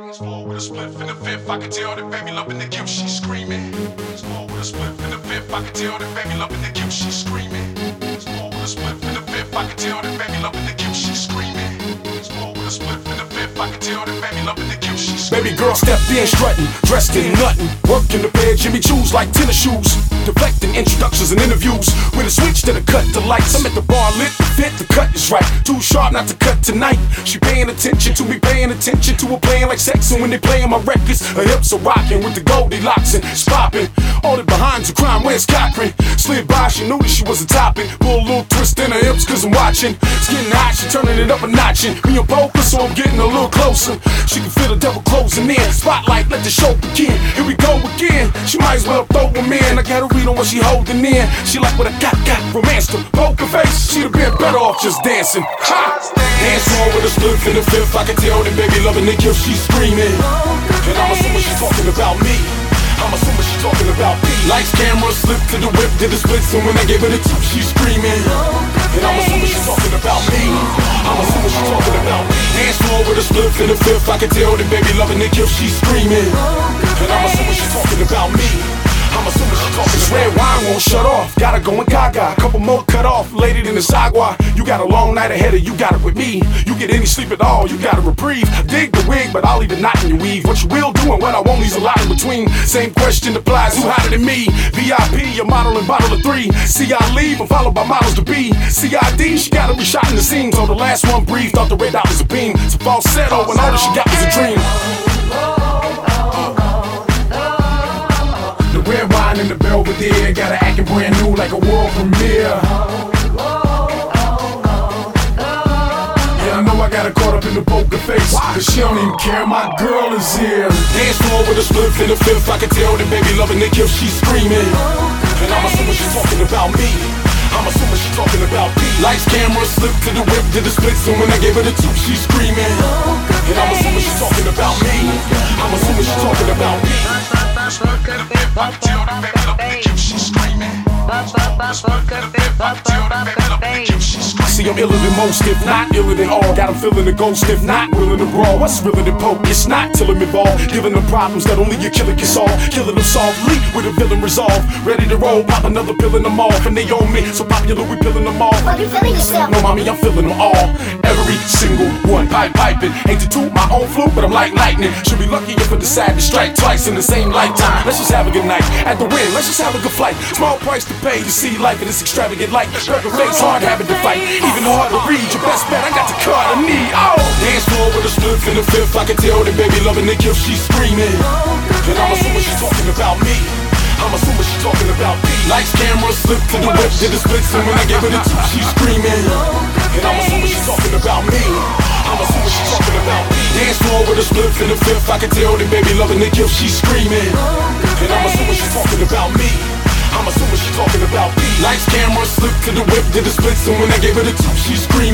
Small with a spliff in the fifth, I can tell that baby loving the gift, she's screaming. Small with a spliff in the fifth, I can tell that baby loving the gift, she's screaming. Small with a spliff in the fifth, I can tell that baby loving the gift, the baby the girl stepped in strutting, dressed in nothing. Working the pair Jimmy Choos like tennis shoes. Deflecting introductions and interviews. With a switch to the cut to lights. I'm at the bar lit, the fit, the cut is right. Too sharp not to cut tonight. She paying attention to me, paying attention to her playing like sex. And when they playing my records, her hips are rocking with the Goldilocks and it's. All the behind to crime, where's Cochran? Slid by, she knew that she was a topping. Pull a little twist in her hips, cause I'm watching. It's getting hot, she turning it up a notch. And me and poker, so I'm getting a little closer. She can feel the devil closing in. Spotlight, let the show begin. Here we go again. She might as well throw a man. I gotta read on what she holding in. She like what I got, got romance to poker face. She'd have been better off just dancing. Ha! Dance on with a split in the fifth. I can tell that baby loving Nick if she's screaming. And I'm assuming she's talking about me. About me. Lights, camera, slip to the whip, did the splits, and when I gave her the two, she's screaming. And I'm assuming she's talking about me. I'm assuming she's talking about me. Dance floor with a split in the fifth. I can tell that baby loving Nick if she's screaming. And I'm assuming she's talking about me. I'm assuming this red wine won't shut off. Gotta go and gaga. Couple more cut off. Later than the sagua. You got a long night ahead of you. Got it with me. You get any sleep at all. You got a reprieve. Dig the wig, but I'll leave knot in your weave. What you will do and what I won't leaves a lot in between. Same question applies. Who hotter than me? VIP, a model and bottle of three. See, I leave. I'm followed by models to be. CID, she gotta be shot in the seams. On the last one breathed. Thought the red dot was a beam. It's a falsetto, and all that she got was a dream. Wine in the Belvedere got her acting brand new like a world premiere. Yeah, I know I got her caught up in the poker face. Cause she don't even care, my girl is here. Dance floor with a split in the fifth. I can tell that baby loving Nick if she's screaming. And I'm assuming she's talking about me. I'm assuming she's talking about me. Lights, camera, slip to the whip, did the splits, and when I gave her the two, she's screaming. And I'm assuming she's talking about me. I'm assuming she's talking about me. Poker face, poker face, She's screaming. poker face, poker face. See, I'm iller than most, if not iller than all. Got 'em feeling the ghost, if not willing to brawl. What's realer than poke? It's not till I'm involved. Giving them problems that only a killer can solve. Killing them softly with a villain resolve. Ready to roll, pop another pill in them off. And they own me, so popular, we peeling them off. How you feeling yourself? No, mommy, I'm feeling them all. Every single one, pipe piping. Hate to toot my own flute, but I'm like lightning. Should be lucky if I decide to strike twice in the same lifetime. Let's just have a good night. At the win, let's just have a good flight. Small price to pay to see life in this extravagant light. Burger face, hard having to fight. Even hard to read, your best bet, I got the card I need. Oh! Dance floor with a split in the fifth. I can tell that baby loving Nick if she's screaming. And I'm assuming she's talking about me. I'm assuming she's talking about me. Lights, camera, slip to the whip, did the splits, and when I gave her the two, she's screaming. And I'm assuming she's talking about me. I'm assuming she's talking about me. Dance floor with a split in the fifth. I can tell that baby loving Nick if she's screaming. And I'm assuming she's talking about me. I'm assuming she's talking about me. Lights, camera, slip to the whip, did the splits, and when I gave her the two, she screaming.